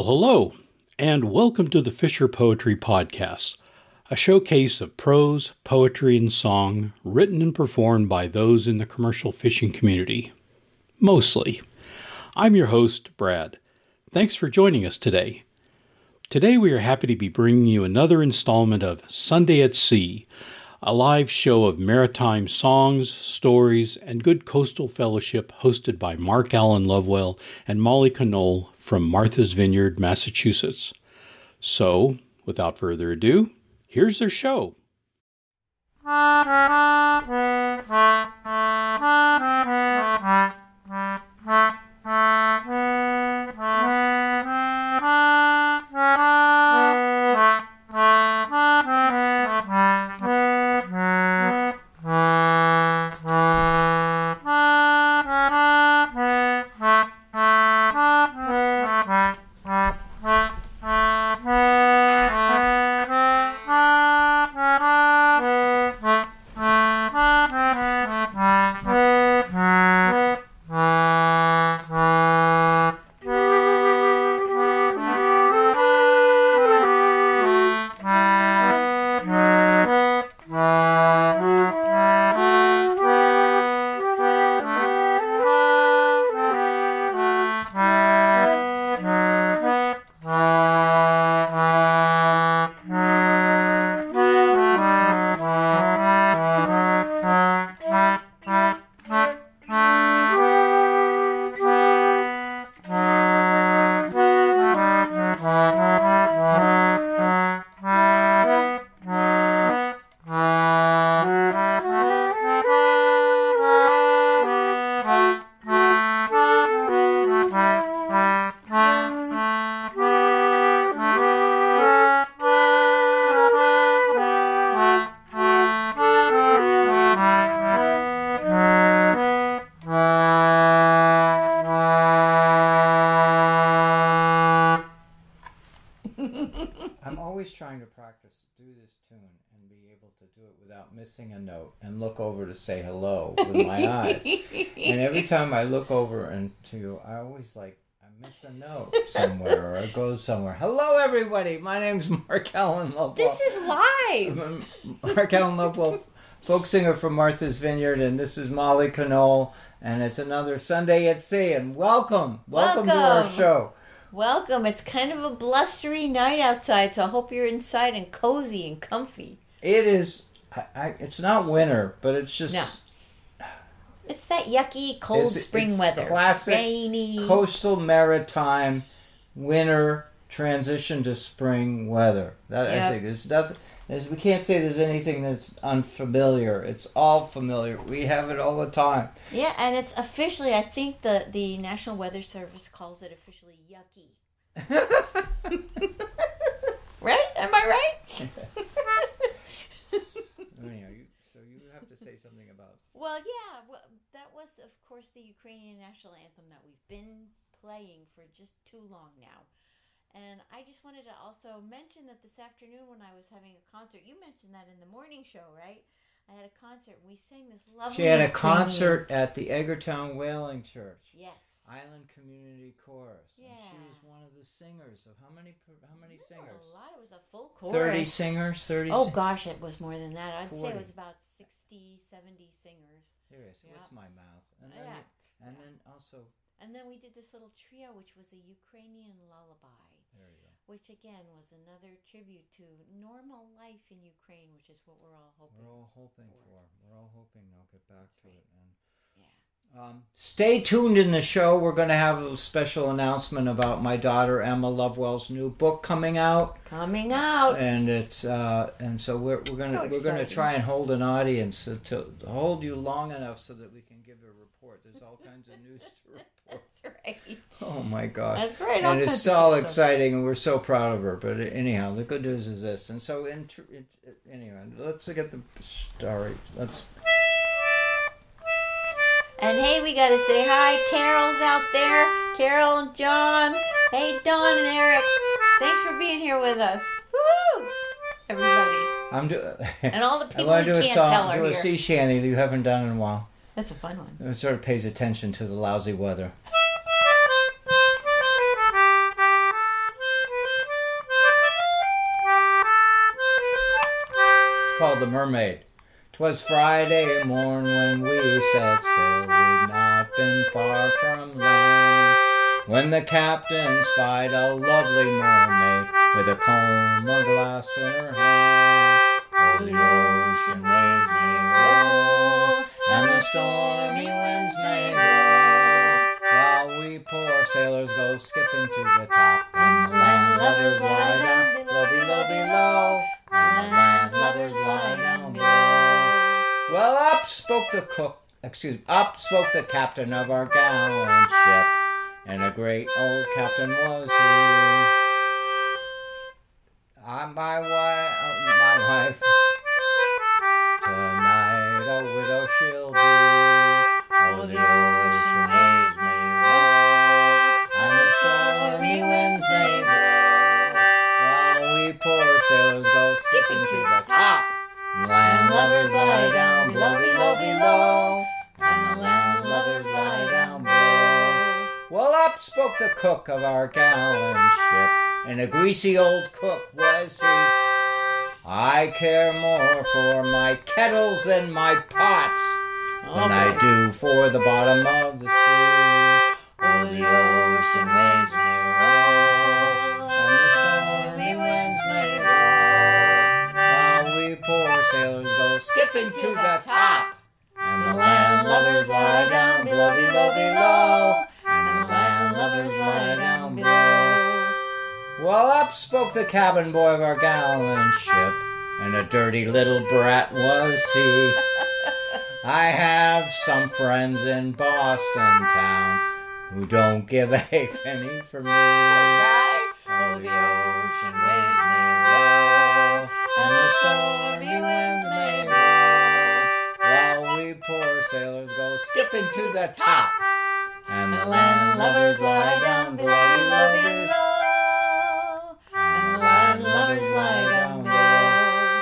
Well, hello, and welcome to the Fisher Poetry Podcast, a showcase of prose, poetry, and song written and performed by those in the commercial fishing community. Mostly. I'm your host, Brad. Thanks for joining us today. Today, we are happy to be bringing you another installment of Sunday at Sea, a live show of maritime songs, stories, and good coastal fellowship hosted by Mark Alan Lovewell and Molly Conole from Martha's Vineyard, Massachusetts. So, without further ado, here's their show. practice do this tune and be able to do it without missing a note and look over to say hello with my eyes. And every time I look over into you, I always like I miss a note somewhere or it goes somewhere. Hello, everybody. My name's Mark Alan Lovewell. This is live. Mark Alan Lovewell, folk singer from Martha's Vineyard, and this is Molly Conole, and it's another Sunday at Sea. And welcome, welcome, to our show. Welcome. It's kind of a blustery night outside, so I hope you're inside and cozy and comfy. It is. I, I, it's not winter, but it's just No. It's that yucky cold It's- spring it's weather. classic Rainy. coastal maritime winter transition to spring weather. That I think is nothing. We can't say there's anything that's unfamiliar. It's all familiar. We have it all the time. Yeah, and it's officially, I think the, the National Weather Service calls it officially yucky. right? Am I right? So you have to say something about. Well, yeah, well, that was, of course, the Ukrainian national anthem that we've been playing for just too long now. And I just wanted to also mention that this afternoon when I was having a concert, you mentioned that in the morning show, right? I had a concert and we sang this lovely. She had a Ukrainian- concert at the Edgartown Whaling Church. Yes. Island Community Chorus. And she was one of the singers of how many how many No, singers? A lot. It was a full chorus. 30 singers, 30 Oh sing- gosh, it was more than that. I'd say it was about 60, 70 singers. Seriously, Yeah. what's my mouth? And then, Yeah. and then also, And then we did this little trio, which was a Ukrainian lullaby. There you go. which again was another tribute to normal life in Ukraine, which is what we're all hoping. We're all hoping for. for. We're all hoping they'll get back to right. it. And. Um, stay tuned in the show. We're going to have a special announcement about my daughter Emma Lovewell's new book coming out, Coming out. and it's uh, and so we're we're gonna So we're gonna try and hold an audience to, to hold you long enough so that we can give a report. There's all kinds of news to report. That's right. Oh my gosh. That's right, And it's all exciting, and we're so proud of her. But anyhow, the good news is this. And so, in it, anyway, let's get the story. Let's. And hey, we gotta say hi. Carol's out there. Carol and John. Hey, Don and Eric. Thanks for being here with us. Everybody. I'm doing. and all the people I who do can't a song, do a sea shanty that you haven't done in a while. That's a fun one. It sort of pays attention to the lousy weather. It's called The Mermaid. 'Twas Friday morn when we set sail. We'd not been far from land. When the captain spied a lovely mermaid with a comb of glass in her hand. Oh, the ocean waves may roll, and the stormy winds may blow, while we poor sailors go skipping to the top, and the land lovers lie down below, below, below, and the land lovers lie down below. Well, up spoke the cook, excuse me, up spoke the captain of our gallant ship, and a great old captain was he. I'm my wife, uh, my wife. Tonight a widow she'll be. Oh, the ocean waves may roll, and the stormy winds may blow, while we poor sailors go skipping to the top. And the landlubbers lie down below, below, below, and the landlubbers lie down below. Well, up spoke the cook of our gallant ship, and a greasy old cook was he. I care more for my kettles than my pots than I do for the bottom of the sea. Oh, the ocean waves roll, and the go to the top, and the landlubbers lie down below, below, below, and the landlubbers lie down below. Well, up spoke the cabin boy of our gallant ship, and a dirty little brat was he. I have some friends in Boston town who don't give a penny for me. Oh, the ocean waves may roll, and the stormy sailors go skipping to the top, and the landlubbers lie down below, below, below, and the landlubbers lie down below.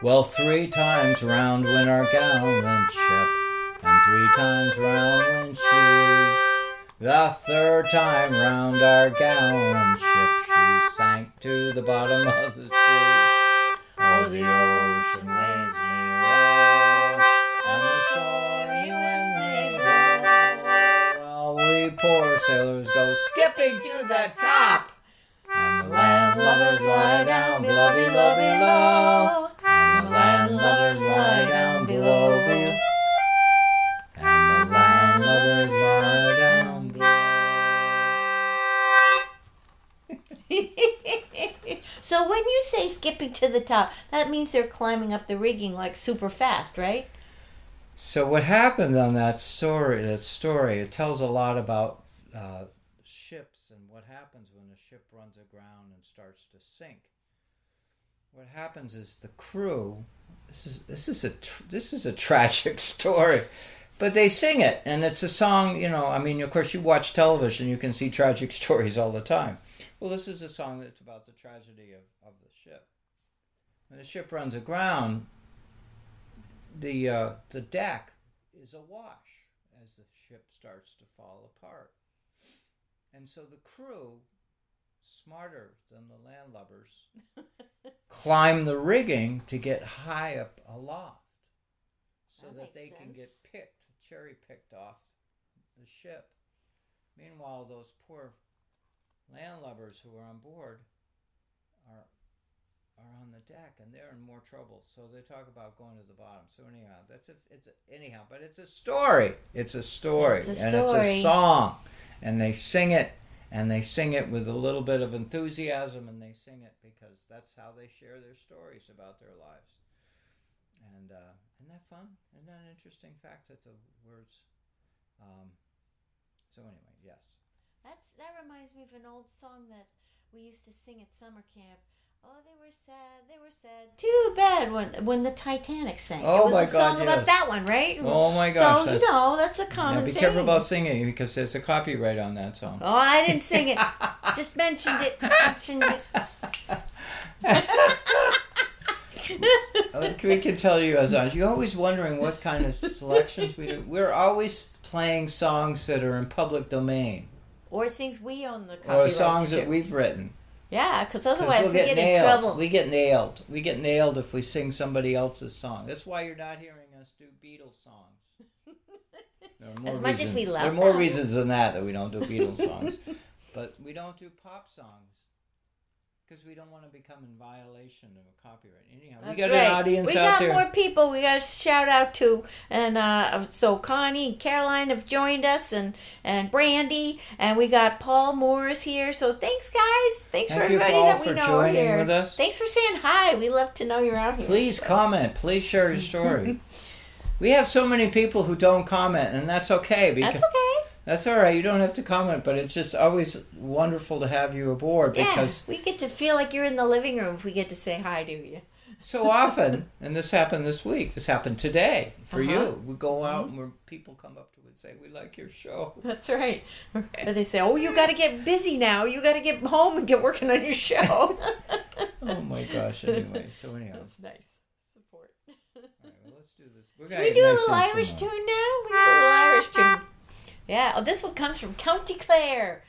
Well, three times round went our gallant ship, and three times round went she. The third time round our gallant ship, she sank to the bottom of the sea. Oh, the ocean waves roll, sailors go skipping to the top, and the landlubbers lie down below, below, below. And the landlubbers lie down below, below. And the landlubbers lie down below. So when you say skipping to the top, that means they're climbing up the rigging like super fast, right? So what happened on that story? That story it tells a lot about uh, ships and what happens when a ship runs aground and starts to sink. What happens is the crew. This is this is a tr- this is a tragic story, but they sing it, and it's a song. You know, I mean, of course, you watch television, you can see tragic stories all the time. Well, this is a song that's about the tragedy of, of the ship. When the ship runs aground, the uh, the deck is awash as the ship starts to fall apart, and so the crew, smarter than the landlubbers, climb the rigging to get high up aloft, so That that, they makes can get picked, cherry picked off the ship. Meanwhile, those poor landlubbers who are on board are on the deck and they're in more trouble. So they talk about going to the bottom. So anyhow, that's a it's a, anyhow, but it's a story. It's a story, It's a and it's a song, and they sing it. And they sing it with a little bit of enthusiasm, and they sing it because that's how they share their stories about their lives. And uh, isn't that fun? Isn't that an interesting fact that the words? Um, so anyway, yes. That's that reminds me of an old song that we used to sing at summer camp. Oh, they were sad. They were sad. Too bad when when the Titanic sank. Oh, it was my a song God, about that one, right? Oh my gosh, So you know that's a common. common be thing. careful about singing because there's a copyright on that song. Oh, I didn't sing it. Just mentioned it. Mentioned it. We can tell you as long you're always wondering what kind of selections we do. We're always playing songs that are in public domain Or things we own the copyright. or songs to. that we've written. Yeah, because otherwise we'll we get get in trouble. We get nailed. We get nailed if we sing somebody else's song. That's why you're not hearing us do Beatles songs. There are As much as we love there are more reasons than that that we don't do Beatles songs, but we don't do pop songs because we don't want to become in violation of a copyright. Anyhow, we got right. an audience we out got more people we got to shout out to and uh, so connie and caroline have joined us and and brandy and we got paul morris here so thanks guys thanks Thank for everybody that we know about. Thanks for know joining here with us. thanks for saying hi we love to know you're out here Please comment. Please share your story. we have so many people who don't comment, and that's okay. Because that's okay That's all right. You don't have to comment, but it's just always wonderful to have you aboard yeah because we get to feel like you're in the living room if we get to say hi to you so often, and this happened this week. This happened today for Uh-huh. you. We go out and where people come up to us and say, "We like your show." that's right but they say oh you got to get busy now you got to get home and get working on your show Oh my gosh! Anyway, so anyhow, that's nice support all right, well, let's do this. We're Should we do a little Irish tune now? We do a little Irish tune. Yeah. Oh, this one comes from County Clare,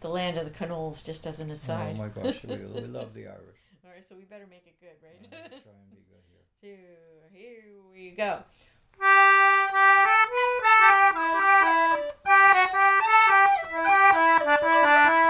the land of the Conoles. Just as an oh aside. Oh my gosh! We, we love the Irish. All right, so we better make it good, right? Let's try and be good here. here, here we go. That's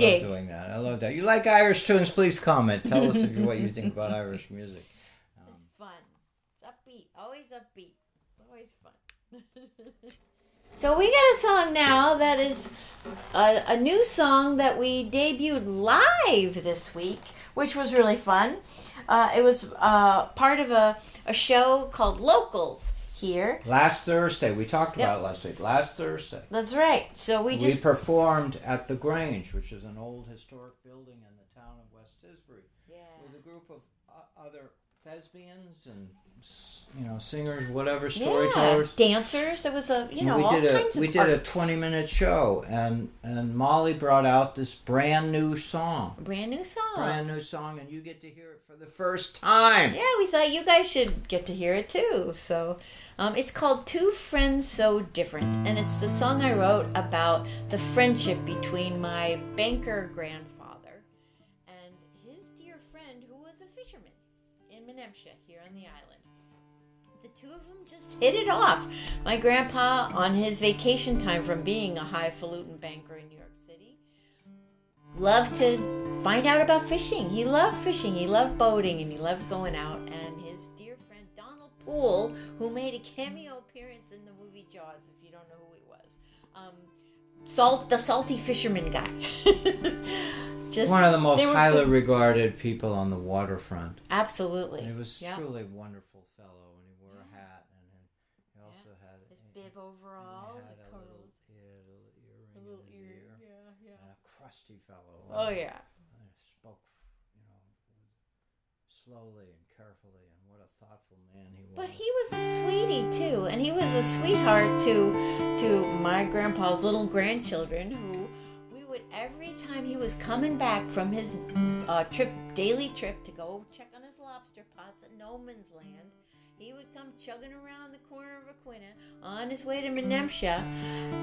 love doing that. I love that. You like Irish tunes? Please comment. Tell us if you, what you think about Irish music. It's fun. It's upbeat. Always upbeat. It's always fun. so we got a song now that is a, a new song that we debuted live this week, which was really fun. Uh, it was uh, part of a, a show called Locals here. Last Thursday, we talked Yep. about it last week. Last Thursday, That's right. So we just we, performed at the Grange, which is an old historic building in the town of West Tisbury, yeah. with a group of uh, other thespians and you know singers, whatever Yeah, storytellers. dancers. It was a you know we all did a kinds of we did a twenty minute show, and and Molly brought out this brand new song, brand new song. brand new song, and you get to hear it for the first time. Yeah, we thought you guys should get to hear it too. So, um, it's called Two Friends So Different, and it's the song I wrote about the friendship between my banker grandfather in Menemsha here on the island. The two of them just hit it off. My grandpa, on his vacation time from being a highfalutin banker in New York City, loved to find out about fishing. He loved fishing, he loved boating, and he loved going out. And his dear friend Donald Poole, who made a cameo appearance in the movie Jaws, if you don't know who he was, um, salt the salty fisherman guy. Just One of the most highly cool. regarded people on the waterfront. absolutely. He was Yep. truly a wonderful fellow, and he wore a hat, and then he also had His a, bib he overalls, and a little, he had a little earring a little in his ear. ear, Yeah, yeah. and a crusty fellow. Oh yeah. And spoke, you know, slowly and carefully, and what a thoughtful man he was. But he was a sweetie too, and he was a sweetheart to to my grandpa's little grandchildren who every time he was coming back from his uh, trip daily trip to go check on his lobster pots at No Man's Land. He would come chugging around the corner of Aquinnah on his way to Menemsha,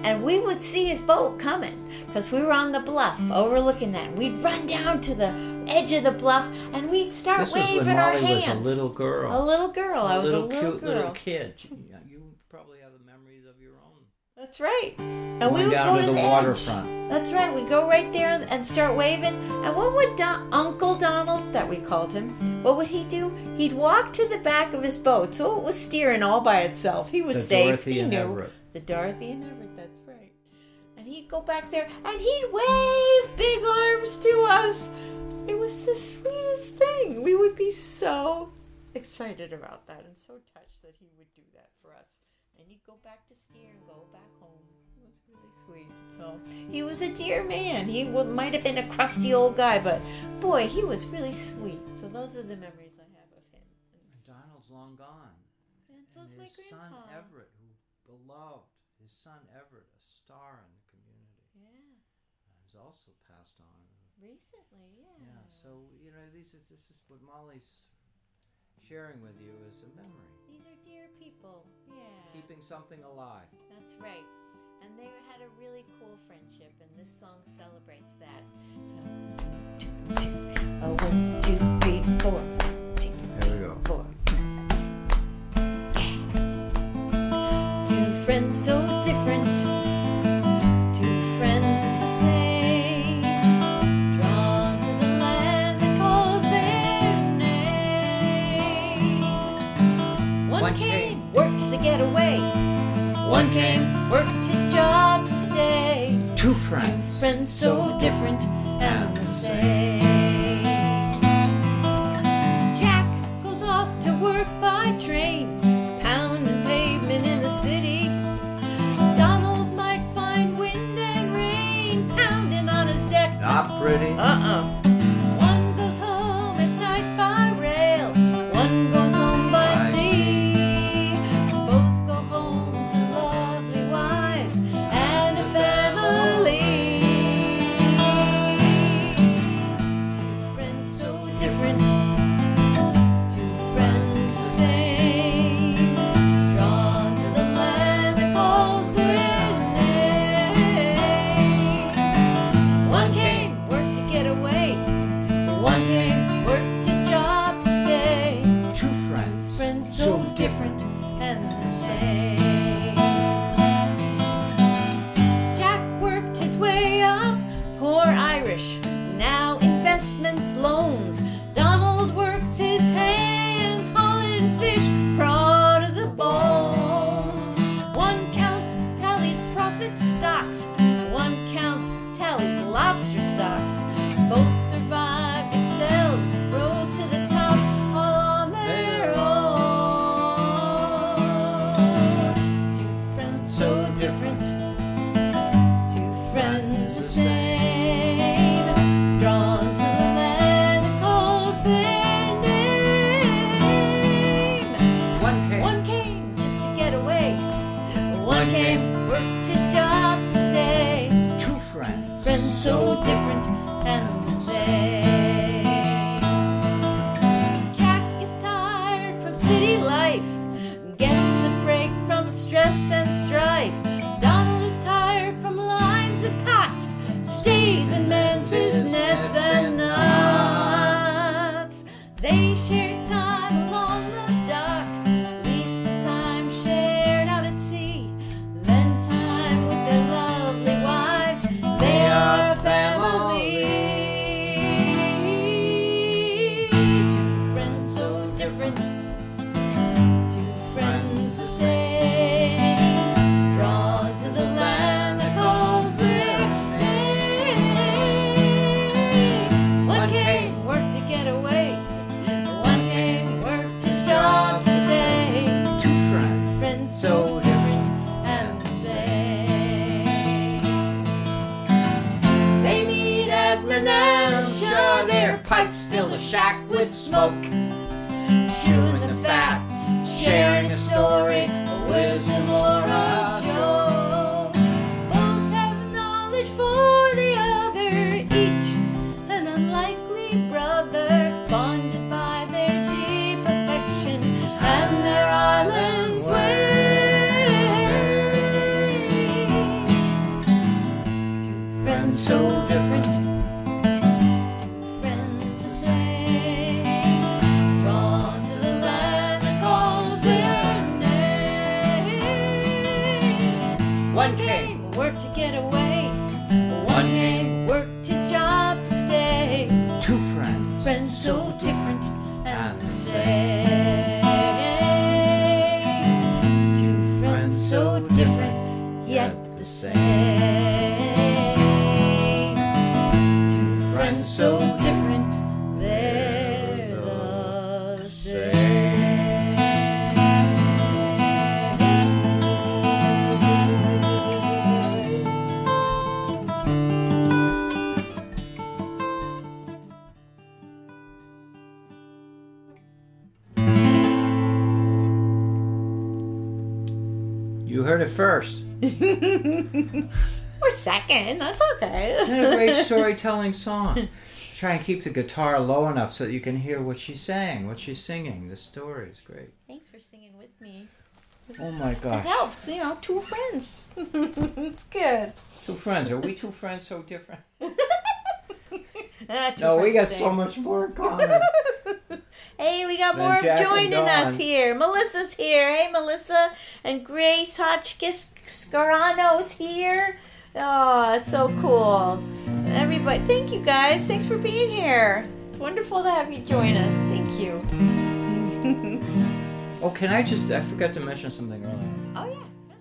and we would see his boat coming because we were on the bluff overlooking that. And we'd run down to the edge of the bluff and we'd start this waving our Molly hands. was a little girl. A little girl. I A was little a little cute girl. little kid. Yeah, you probably have the memories of your own. That's right. And Going we would down go to the edge. waterfront. That's right. We go right there and start waving. And what would Don- Uncle Donald, that we called him, what would he do? He'd walk to the back of his boat, so it was steering all by itself. He was The safe. Dorothy he and knew. Everett. The Dorothy and Everett. That's right. And he'd go back there and he'd wave big arms to us. It was the sweetest thing. We would be so excited about that and so touched that he would do that for us. And he'd go back to steer and go back home. It was really sweet. So he was a dear man. He might have been a crusty old guy, but boy, he was really sweet. So those are the memories I have of him. And Donald's long gone. And so's and my his grandpa. son Everett, who beloved his son Everett, a star in the community, Yeah, uh, has also passed on. recently, yeah. Yeah. So you know, these are, this is what Molly's sharing with you is a memory, These are dear people. Yeah. keeping something alive. That's right. And they had a really cool friendship, and this song celebrates that. So, one, two, three, four. One, two, There we go. four. Two friends so different, One, One came, came. worked to get away. One came, worked his job to stay. Two friends. Two Friends so different and the same. Jack goes off to work by train, One came, worked to get away. One came, worked his job to stay. Two friends, friends so different and the same. First. or second. That's okay. It's a great storytelling song. Try and keep the guitar low enough so that you can hear what she's saying, what she's singing. The story is great. Thanks for singing with me. Oh my gosh. It helps, you know, two friends. it's good. Two friends. Are we two friends so different? Ah, two No, we got friends so much more in common. Hey, we got more joining us here. Melissa's here. Hey, Melissa. And Grace Hotchkiss Scarano's here. Oh, it's so cool. Everybody, thank you guys. Thanks for being here. It's wonderful to have you join us. Thank you. Oh, can I just? I forgot to mention something earlier. Oh, yeah.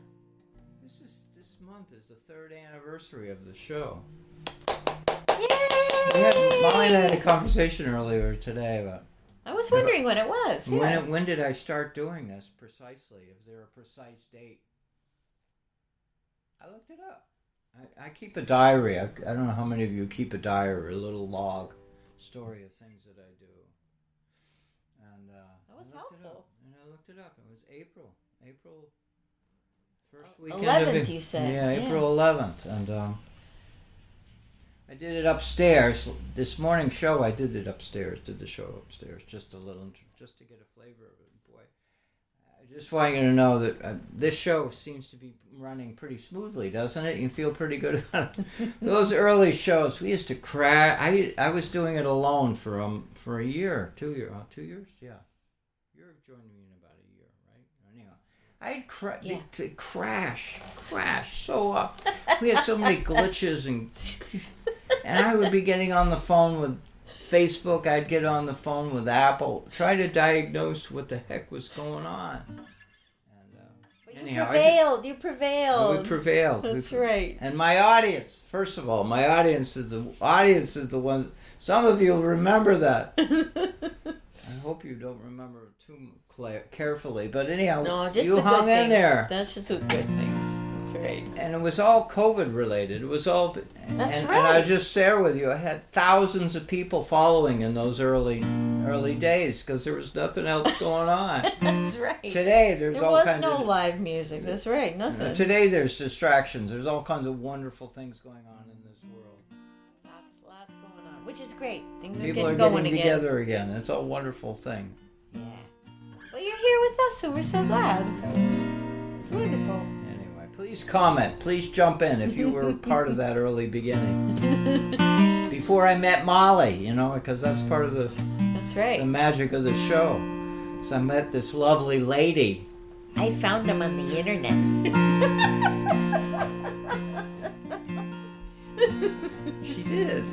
This is this month is the third anniversary of the show. Yay! We had, Molly and I had a conversation earlier today about I was wondering when it was. Yeah. when when did I start doing this precisely? Is there a precise date? I looked it up. I, I keep a diary. I, I don't know how many of you keep a diary, a little log story of things that I do. And uh, That was I looked It helpful. up, and I looked it up. It was April. April. First Oh, weekend. 11th of, you said, Yeah, yeah. April 11th, and um, I did it upstairs. This morning show, I did it upstairs. Did the show upstairs, just a little, just to get a flavor of it. Boy, I just want you to know that uh, this show seems to be running pretty smoothly, doesn't it? You feel pretty good about it. Those early shows, we used to crash. I I was doing it alone for um for a year, two year, uh, two years, yeah. You're joining me in about a year, right? Anyhow, I'd cra- Yeah. to crash, crash so up. We had so many glitches and and I would be getting on the phone with Facebook. I'd get on the phone with Apple, try to diagnose what the heck was going on. And uh, But you anyhow, prevailed. you just- prevailed. we prevailed. We That's pre- right. and my audience, first of all, my audience is the audience is the one. Some of you remember that. I hope you don't remember too carefully, but anyhow, No, just you hung in things. there, That's just the good things. That's right. and it was all COVID related. It was all, and, That's and, and I right. just share with you. I had thousands of people following in those early, early days because there was nothing else going on. That's right. Today, there's there all was kinds no of live music. That's right. Nothing. Today there's distractions. There's all kinds of wonderful things going on in this world. Lots, lots going on, which is great. Things People are are getting getting going again. together again. It's a wonderful thing. Yeah. But you're here with us, and we're so glad. It's wonderful. Please comment. Please jump in if you were part of that early beginning. Before I met Molly, you know, because that's part of the, That's right the magic of the show. So I met this lovely lady. I found them on the internet. She did.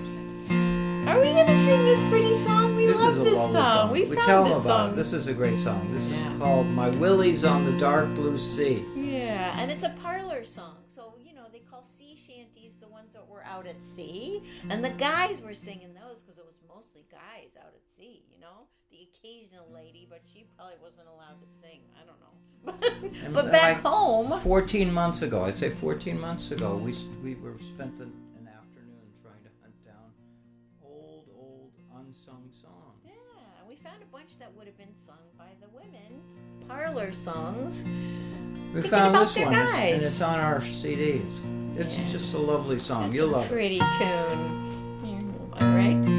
Are we gonna sing this pretty song? We this love this song. song. We, we found tell them this about song. it. This is a great song. This Yeah. is called "My Willie's on the Dark Blue Sea." Yeah, and it's a mm. parlor song. So, you know, they call sea shanties the ones that were out at sea. And the guys were singing those because it was mostly guys out at sea, you know? The occasional lady, but she probably wasn't allowed to sing. I don't know. But uh, back like home. 14 months ago, I'd say 14 months ago, we, we were spent an, Parlor songs. We found this one, it's- and it's on our CDs. It's Yeah. just a lovely song. That's You'll a love it. pretty tune. All right.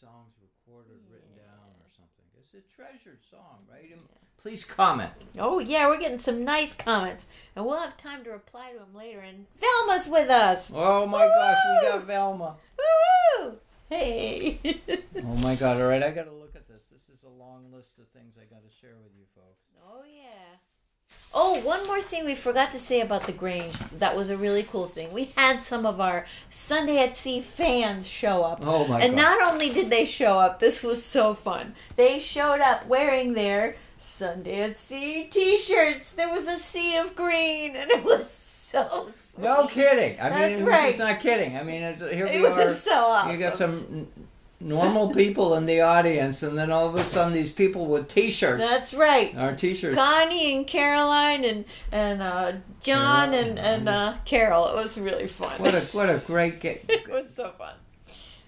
Songs recorded, written down, or something. It's a treasured song, right? And Please comment. Oh yeah, we're getting some nice comments, and we'll have time to reply to them later. And Velma's with us. Oh my gosh, we got Velma. Woo! Hey. Oh my god, all right, I gotta look at this. This is a long list of things I gotta share with you folks. oh yeah. Oh, one more thing we forgot to say about the Grange. That was a really cool thing. We had some of our Sunday at Sea fans show up. Oh my and god. not only did they show up, this was so fun. They showed up wearing their Sunday at Sea t-shirts. There was a sea of green, and it was so sweet. no kidding. I mean, That's it's right. not kidding. I mean, it's, here It we are. was so awesome. You got some normal people in the audience, and then all of a sudden, these people with T-shirts. That's right. our T-shirts. Connie and Caroline and and uh, John Carol. and and uh, Carol. It was really fun. What a what a great game. it was so fun.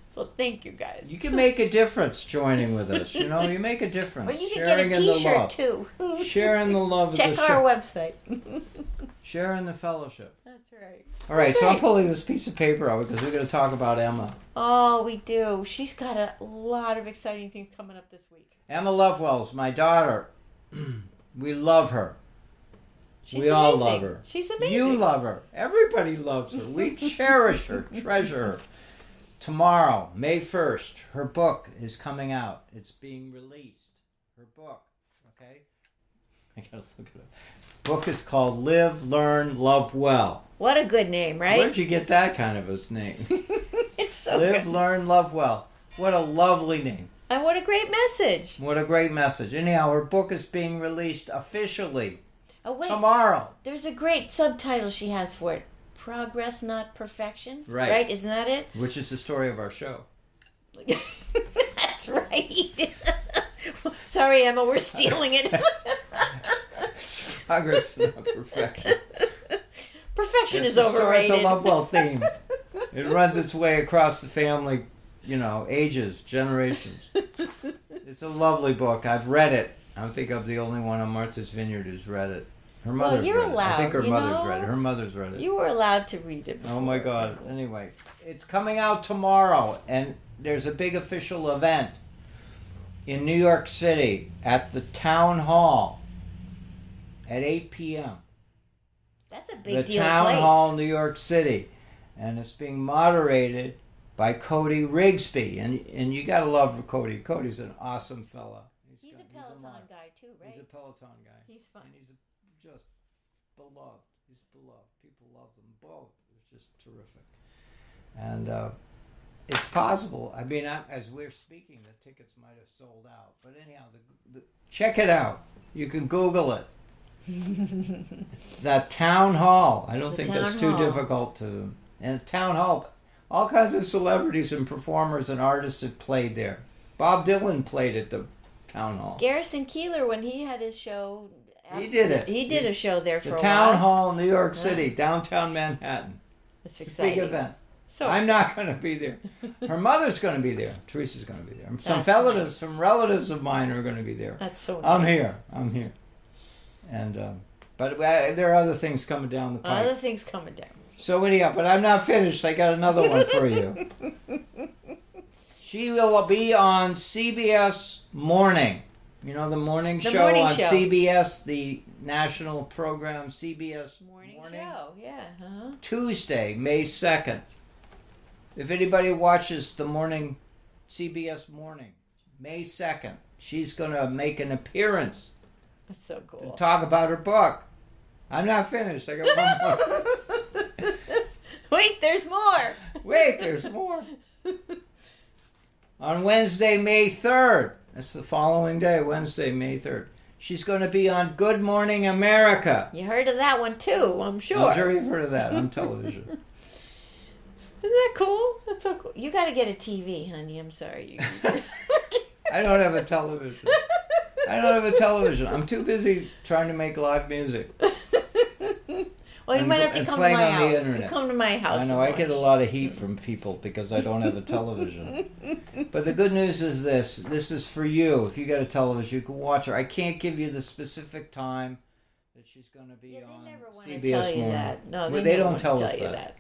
So thank you guys. You can make a difference joining with us. You know, you make a difference. Well, you can Sharing get a T-shirt too. Sharing the love of Check the our show. website. Sharing the fellowship. That's right. All right, That's so I'm pulling this piece of paper out because we're going to talk about Emma. Oh, we do. She's got a lot of exciting things coming up this week. Emma Lovewell's my daughter. we love her. She's we all love her. She's amazing. You love her. Everybody loves her. We cherish her, treasure her. Tomorrow, May 1st, her book is coming out. It's being released. Her book, okay? I gotta look it up. Book is called Live, Learn, Love Well. What a good name, right? Where'd you get that kind of a name? it's so Live, good. Learn, Love Well. What a lovely name. And what a great message. What a great message. Anyhow, her book is being released officially Oh wait, tomorrow. there's a great subtitle she has for it. Progress, not perfection. Right. Right? Isn't that it? Which is the story of our show. That's right. Sorry, Emma, we're stealing it. Progress, not perfection. Perfection It's is overrated. It's a Lovewell theme. It runs its way across the family, you know, ages, generations. It's a lovely book. I've read it. I don't think I'm the only one on Martha's Vineyard who's read it. Her Well, mother's you're read it. I think her mother's know? read it. Her mother's read it. You were allowed to read it. Oh my. God. Anyway, it's coming out tomorrow, and there's a big official event in New York City at the Town Hall at 8 p.m. That's a big the deal. Town place. Hall, New York City, and it's being moderated by Cody Rigsby, and and you gotta love Cody. Cody's an awesome fella. He's got- a Peloton mod- guy too, right? He's a Peloton guy. He's fun. And he's a, just beloved. He's beloved. People love them both. It's just terrific. And uh, it's possible. I mean, I, as we're speaking, the tickets might have sold out. But anyhow, the, the, check it out. You can Google it. That town hall. I don't The think that's too difficult to. And town hall, all kinds of celebrities and performers and artists have played there. Bob Dylan played at the town hall. Garrison Keillor, when he had his show, He did it. He did a show there for The town while. hall, New York City, downtown Manhattan. A exciting. big event. So I'm not going to be there. Her mother's going to be there. Teresa's going to be there. Some That's relatives, nice. some relatives of mine are going to be there. That's so. I'm nice. here. I'm here. And um, but uh, there are other things coming down the pipe. Other things coming down. So anyhow, but I'm not finished. I got another one for you. she will be on CBS Morning. You know the morning The show morning on show. CBS, the national program CBS Morning, show. Yeah. Huh? Tuesday, May 2nd. If anybody watches the morning CBS Morning, May 2nd, she's going to make an appearance That's so to cool. talk about her book. I'm not finished. I got one more. Wait, there's more. Wait, there's more. On Wednesday, May 3rd, that's the following day, Wednesday, May 3rd, she's going to be on Good Morning America. You heard of that one too, I'm sure. I'm sure you've heard of that on television. Isn't that cool? That's so cool. You got to get a TV, honey. I'm sorry. I don't have a television. I don't have a television. I'm too busy trying to make live music. well, you might have to come to my house. You come to my house. I know I get a lot of heat from people because I don't have a television. But the good news is this: this is for you. If you got a television, you can watch her. I can't give you the specific time that she's going to be Yeah, on they never want CBS to tell you Morning. that. No, they, they don't tell to us that. that.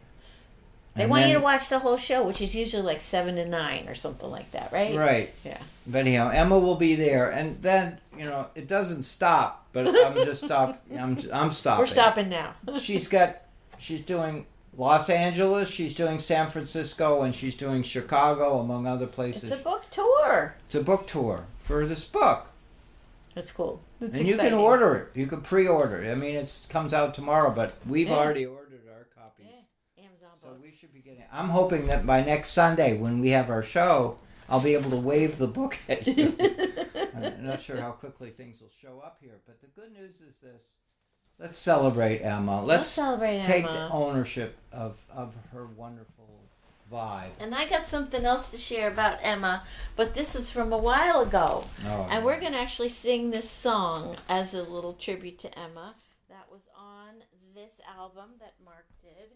They And want you to watch the whole show, which is usually like seven to nine or something like that, right? Right. Yeah. But anyhow, Emma will be there, and then you know it doesn't stop. But I'm just stop. I'm I'm stopping. We're stopping now. she's got she's doing Los Angeles, she's doing San Francisco, and she's doing Chicago, among other places. It's a book tour. It's a book tour for this book, That's cool. That's and you can order it. You can pre-order it. I mean, it comes out tomorrow, but we've Yeah. already ordered our copies. Yeah, So we should be getting. I'm hoping that by next Sunday, when we have our show, I'll be able to wave the book at you. I'm not sure how quickly things will show up here, but the good news is this: let's celebrate Emma. Let's Let's celebrate take Emma. the ownership of of her wonderful vibe. And I got something else to share about Emma, but this was from a while ago. Oh, And we're going to actually sing this song as a little tribute to Emma. That was on this album that Mark did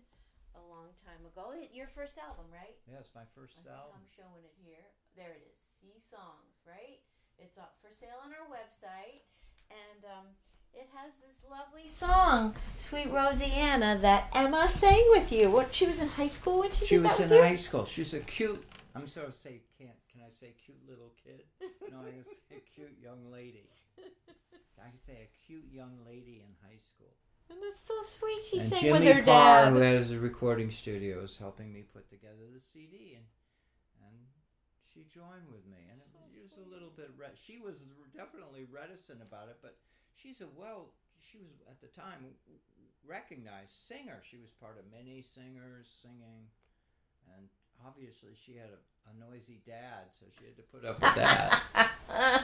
time ago. Your first album, right? yes, my first I album. I'm showing it here. There it is. See songs, right? It's up for sale on our website, and um, it has this lovely song, "Sweet Rosianna," that Emma sang with you. What she was in high school when she, She was in you? high school. She's a cute. I'm sorry to say, can't can I say cute little kid? No, I can say cute young lady. I can say a cute young lady in high school. And that's so sweet. She and sang Jimmy with her Parr, dad. who has a recording studio, is helping me put together the CD, and and she joined with me, and it was sweet. a little bit. Re- she was definitely reticent about it, but she's a well. She was at the time recognized singer. She was part of many singers singing, and obviously she had a, a noisy dad, so she had to put up with that.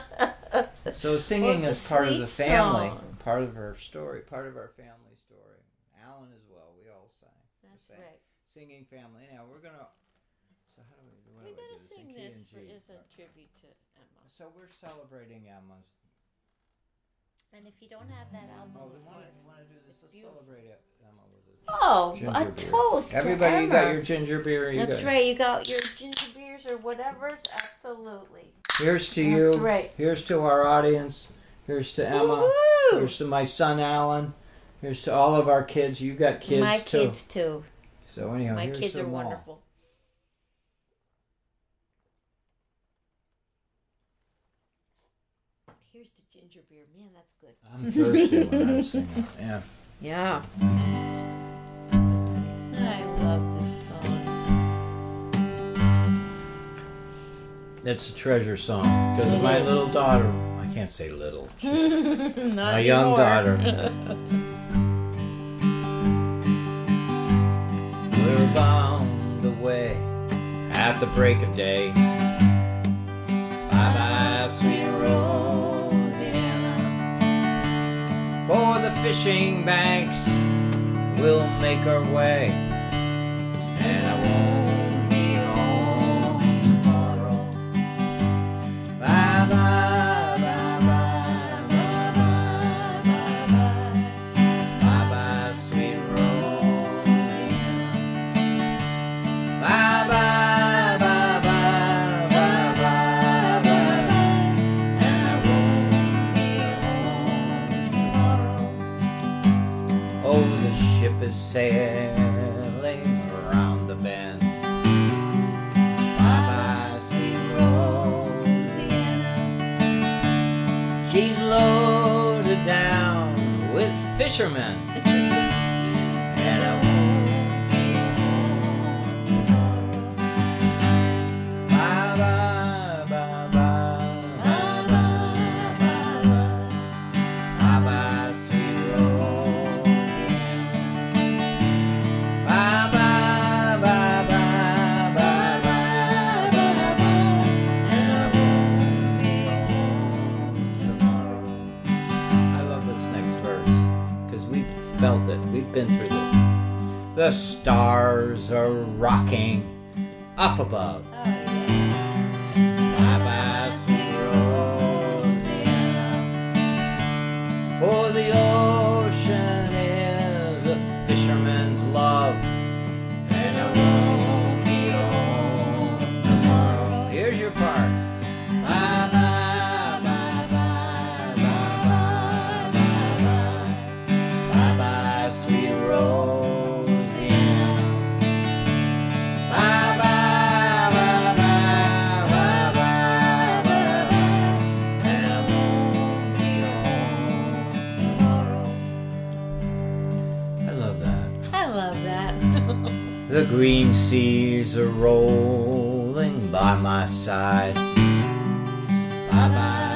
So singing Well, is part of the family, song. part of her story, part of our family story. Alan as well. We all sing. That's same. right. Singing family. Now we're gonna. So how do we? What We do I gotta do? sing in key this for, G. as a tribute to Emma. So we're celebrating Emma's. And if you don't have that album, Oh, we of want to do this. it's Let's beautiful. celebrate it, Emma with a Oh, ginger a beer. toast! to Everybody, you Emma. got your ginger beer. You That's got right. You got your ginger beers or whatever. Absolutely. Here's to That's you. right. Here's to our audience. Here's to Emma. Woohoo! Here's to my son Alan. Here's to all of our kids. You got kids My too. My kids too. So anyhow, My here's kids to are them all. wonderful. Here's to ginger beer. Man, that's good. I'm thirsty when I'm singing. Yeah. Yeah. I love this song. It's a treasure song because my is. little daughter. I can't say little. my young daughter. We're bound away at the break of day. Bye bye, sweet Rosanna. For the fishing banks, we'll make our way. And I is sailing around the bend. Bye bye, sweet Rosanna. She's loaded down with fishermen. We've been through this. The stars are rocking up above. Green seas are rolling by my side. Bye bye,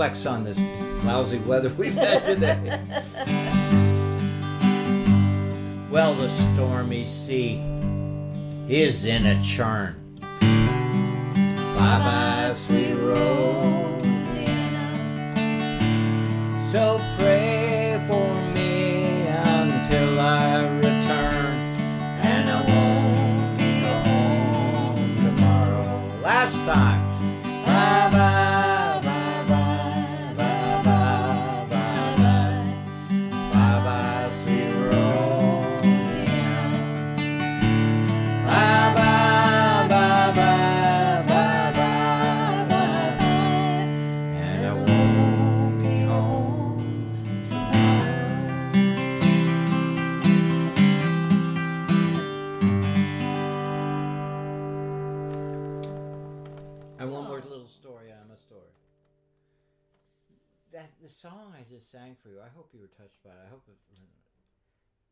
On this lousy weather we've had today. Well, the stormy sea is in a churn. Bye bye, sweet Rosanna. So And one more little story. I'm a story. That the song I just sang for you. I hope you were touched by it. I hope it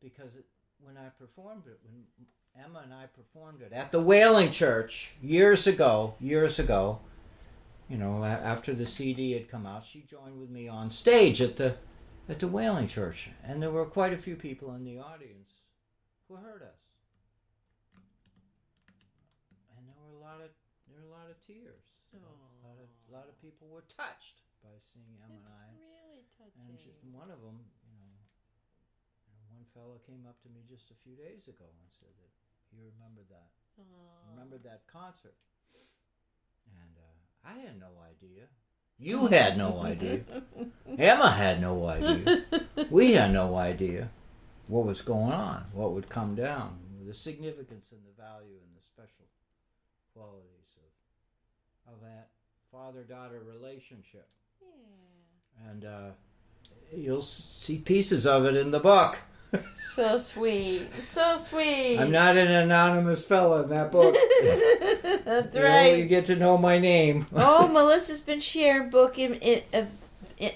because it, when I performed it, when Emma and I performed it at the Whaling Church years ago, years ago, you know, after the CD had come out, she joined with me on stage at the at the Whaling Church, and there were quite a few people in the audience who heard us, and there were a lot of there were a lot of tears. A lot of a lot of people were touched by seeing Emma and I. really touching. And just one of them, you know, you know, one fellow came up to me just a few days ago and said that he remembered that, remembered that concert. And uh, I had no idea. You had no idea. Emma had no idea. We had no idea what was going on, what would come down, the significance and the value and the special qualities of, that father daughter relationship Yeah. and uh, you'll see pieces of it in the book. So sweet. So sweet. I'm not an anonymous fella in that book. That's you right. You get to know my name. oh, Melissa's been sharing book in, in, ev-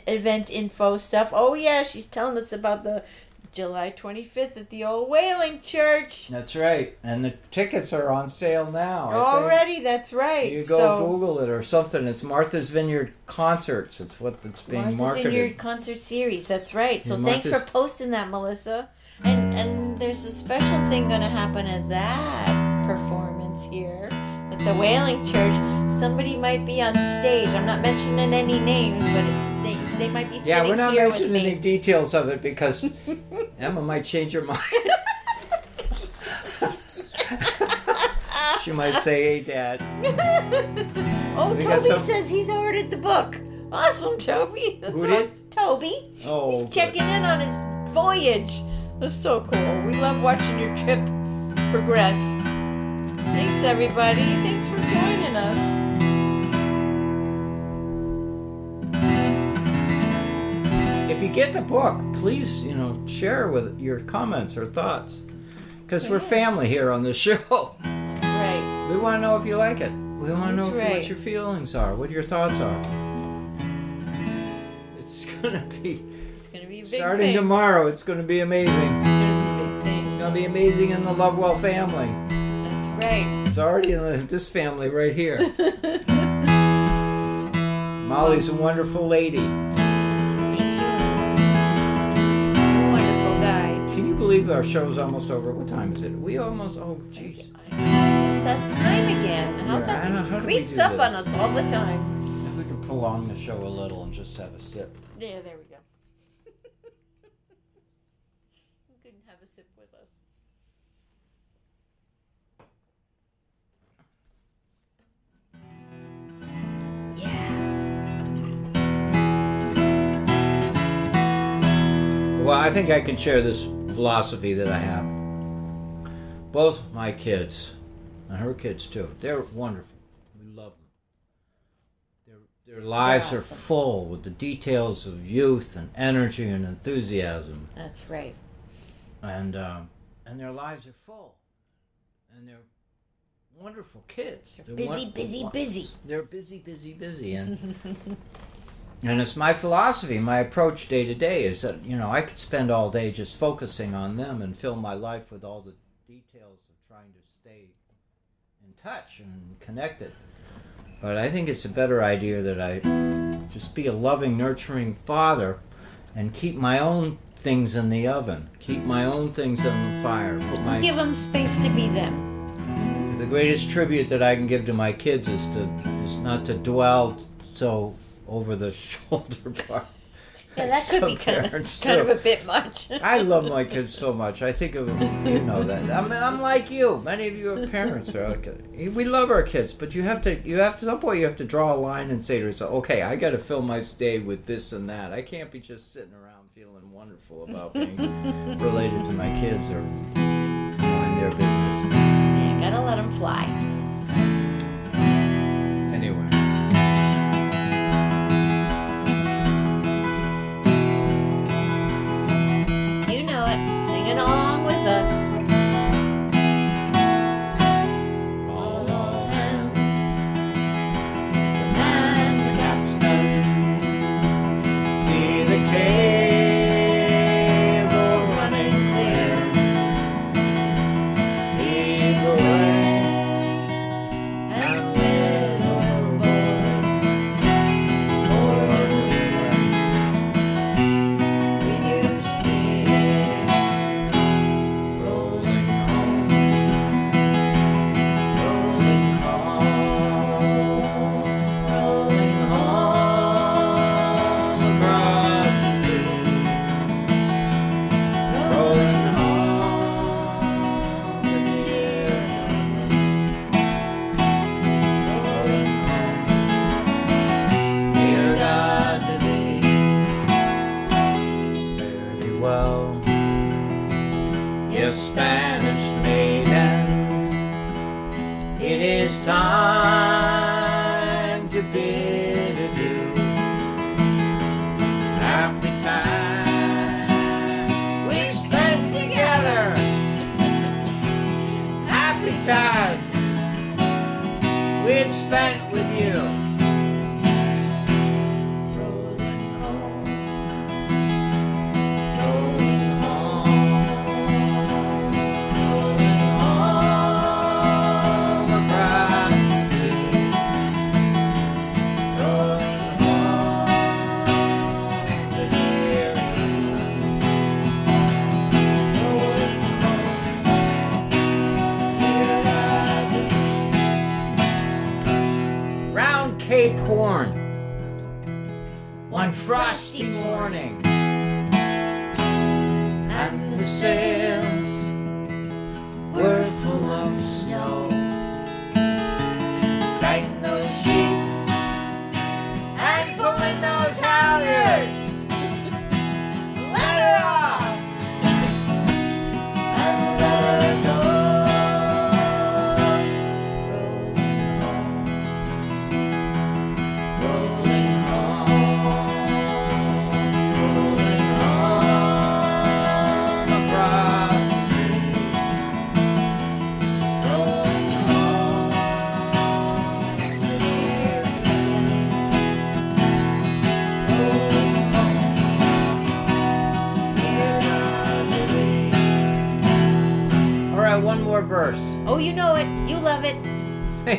event info stuff. Oh yeah, she's telling us about the July 25th at the old Whaling Church. That's right, and the tickets are on sale now. Already, that's right. You go so, Google it or something. It's Martha's Vineyard Concerts. It's what it's being Martha's marketed. Martha's Vineyard concert series. That's right. So Yeah, thanks for posting that, Melissa. And and there's a special thing going to happen at that performance here at the Whaling Church. somebody might be on stage. I'm not mentioning any names, but they, might be Yeah, we're not mentioning me. any details of it because Emma might change her mind. she might say, "Hey, Dad." Oh, We Toby some- says he's ordered the book. Awesome, Toby. That's Who did? Toby. Oh, he's checking in on his voyage. That's so cool. We love watching your trip progress. Thanks, everybody. Thanks for joining us. Get the book, please, you know, share with your comments or thoughts, because we're family here on the show. That's right. We want to know if you like it. We want to know if- what your feelings are, what your thoughts are. It's gonna be It's gonna be a big starting thing. tomorrow. It's gonna be amazing. It's gonna be big. It's gonna be amazing in the Lovewell family. That's right. It's already in this family right here. Molly's a wonderful lady. Believe our show's almost over? What time is it? We almost. Oh, jeez. It's that time again. How Yeah, I that don't know, how creeps up this? on us all the time. If we can prolong the show a little and just have a sip. Yeah, there we go. you can have a sip with us. Yeah. Well, I think I can share this philosophy that I have. Both my kids, and her kids too, they're wonderful. We love them. Their, their lives are full with the details of youth and energy and enthusiasm. That's right. and um, and their lives are full, and they're wonderful kids. They're Busy, won- busy, won- busy. They're busy, busy, busy, and and it's my philosophy, my approach day to day is that you know I could spend all day just focusing on them and fill my life with all the details of trying to stay in touch and connected. But I think it's a better idea that I just be a loving, nurturing father and keep my own things in the oven, keep my own things on the fire, put my Give them space to be them. the greatest tribute that I can give to my kids is to is not to dwell so over the shoulder part. Yeah, that could be kind of, kind of a bit much. I love my kids so much. I think of you know that. I'm, I'm like you. Many of you are parents. Are okay. We love our kids, but you have to. You have to. At some point, you have to draw a line and say to yourself, "Okay, I got to fill my day with this and that. I can't be just sitting around feeling wonderful about being related to my kids or mind their business." yeah, gotta let them fly.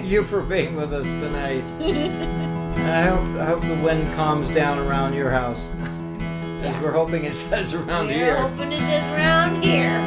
Thank you for being with us tonight. and I hope, I hope the wind calms down around your house. As we're hoping it does around here. We're here. hoping it is round here.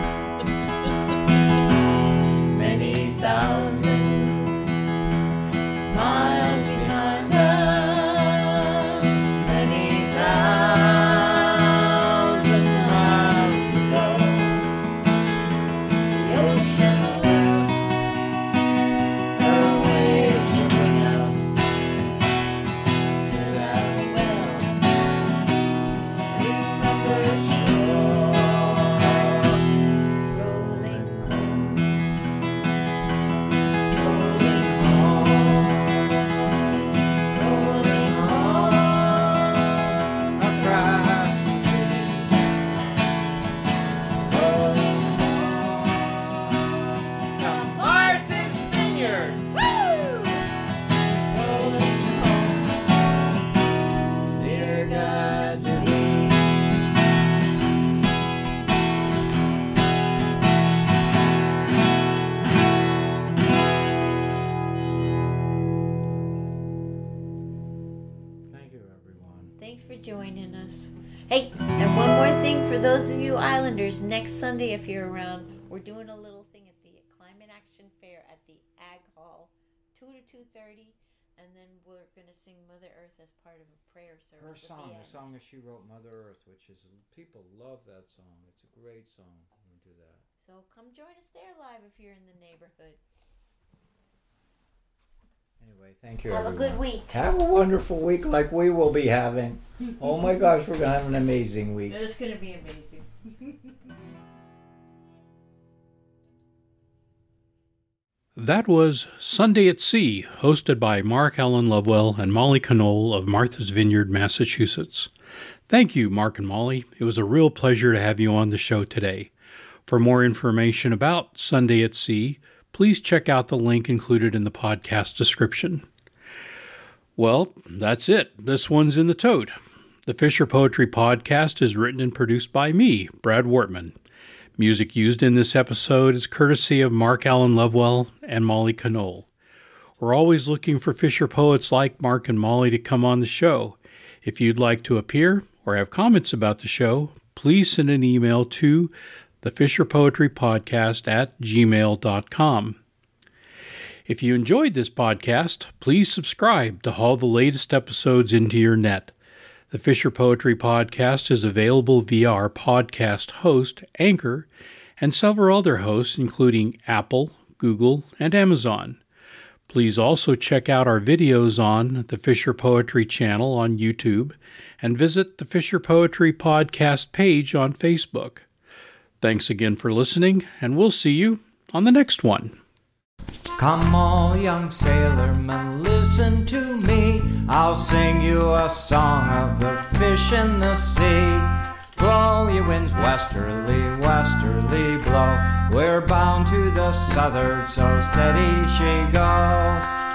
Islanders, next Sunday if you're around, we're doing a little thing at the Climate Action Fair at the Ag Hall, 2 to 2:30, and then we're going to sing Mother Earth as part of a prayer service at song, the the end. song that she wrote, Mother Earth, which is people love that song. It's a great song. We do that. So come join us there live if you're in the neighborhood. Anyway, thank you. Have a good week. Have a wonderful week, like we will be having. oh my gosh, we're gonna have an amazing week. It's going to be amazing. That was Sunday at Sea, hosted by Mark Alan Lovewell and Molly Conole of Martha's Vineyard, Massachusetts. Thank you, Mark and Molly. It was a real pleasure to have you on the show today. For more information about Sunday at Sea, please check out the link included in the podcast description. Well, that's it. This one's in the tote. The Fisher Poetry Podcast is written and produced by me, Brad Wortman. Music used in this episode is courtesy of Mark Alan Lovewell and Molly Conole. We're always looking for Fisher poets like Mark and Molly to come on the show. If you'd like to appear or have comments about the show, please send an email to the Fisher Poetry Podcast at gmail.com. If you enjoyed this podcast, please subscribe to haul the latest episodes into your net. The Fisher Poetry Podcast is available via our podcast host, Anchor, and several other hosts, including Apple, Google, and Amazon. Please also check out our videos on the Fisher Poetry channel on YouTube and visit the Fisher Poetry Podcast page on Facebook. Thanks again for listening, and we'll see you on the next one. Come, all young sailormen, listen to me. I'll sing you a song of the fish in the sea. Blow, ye winds, westerly, westerly blow. We're bound to the southward, so steady she goes.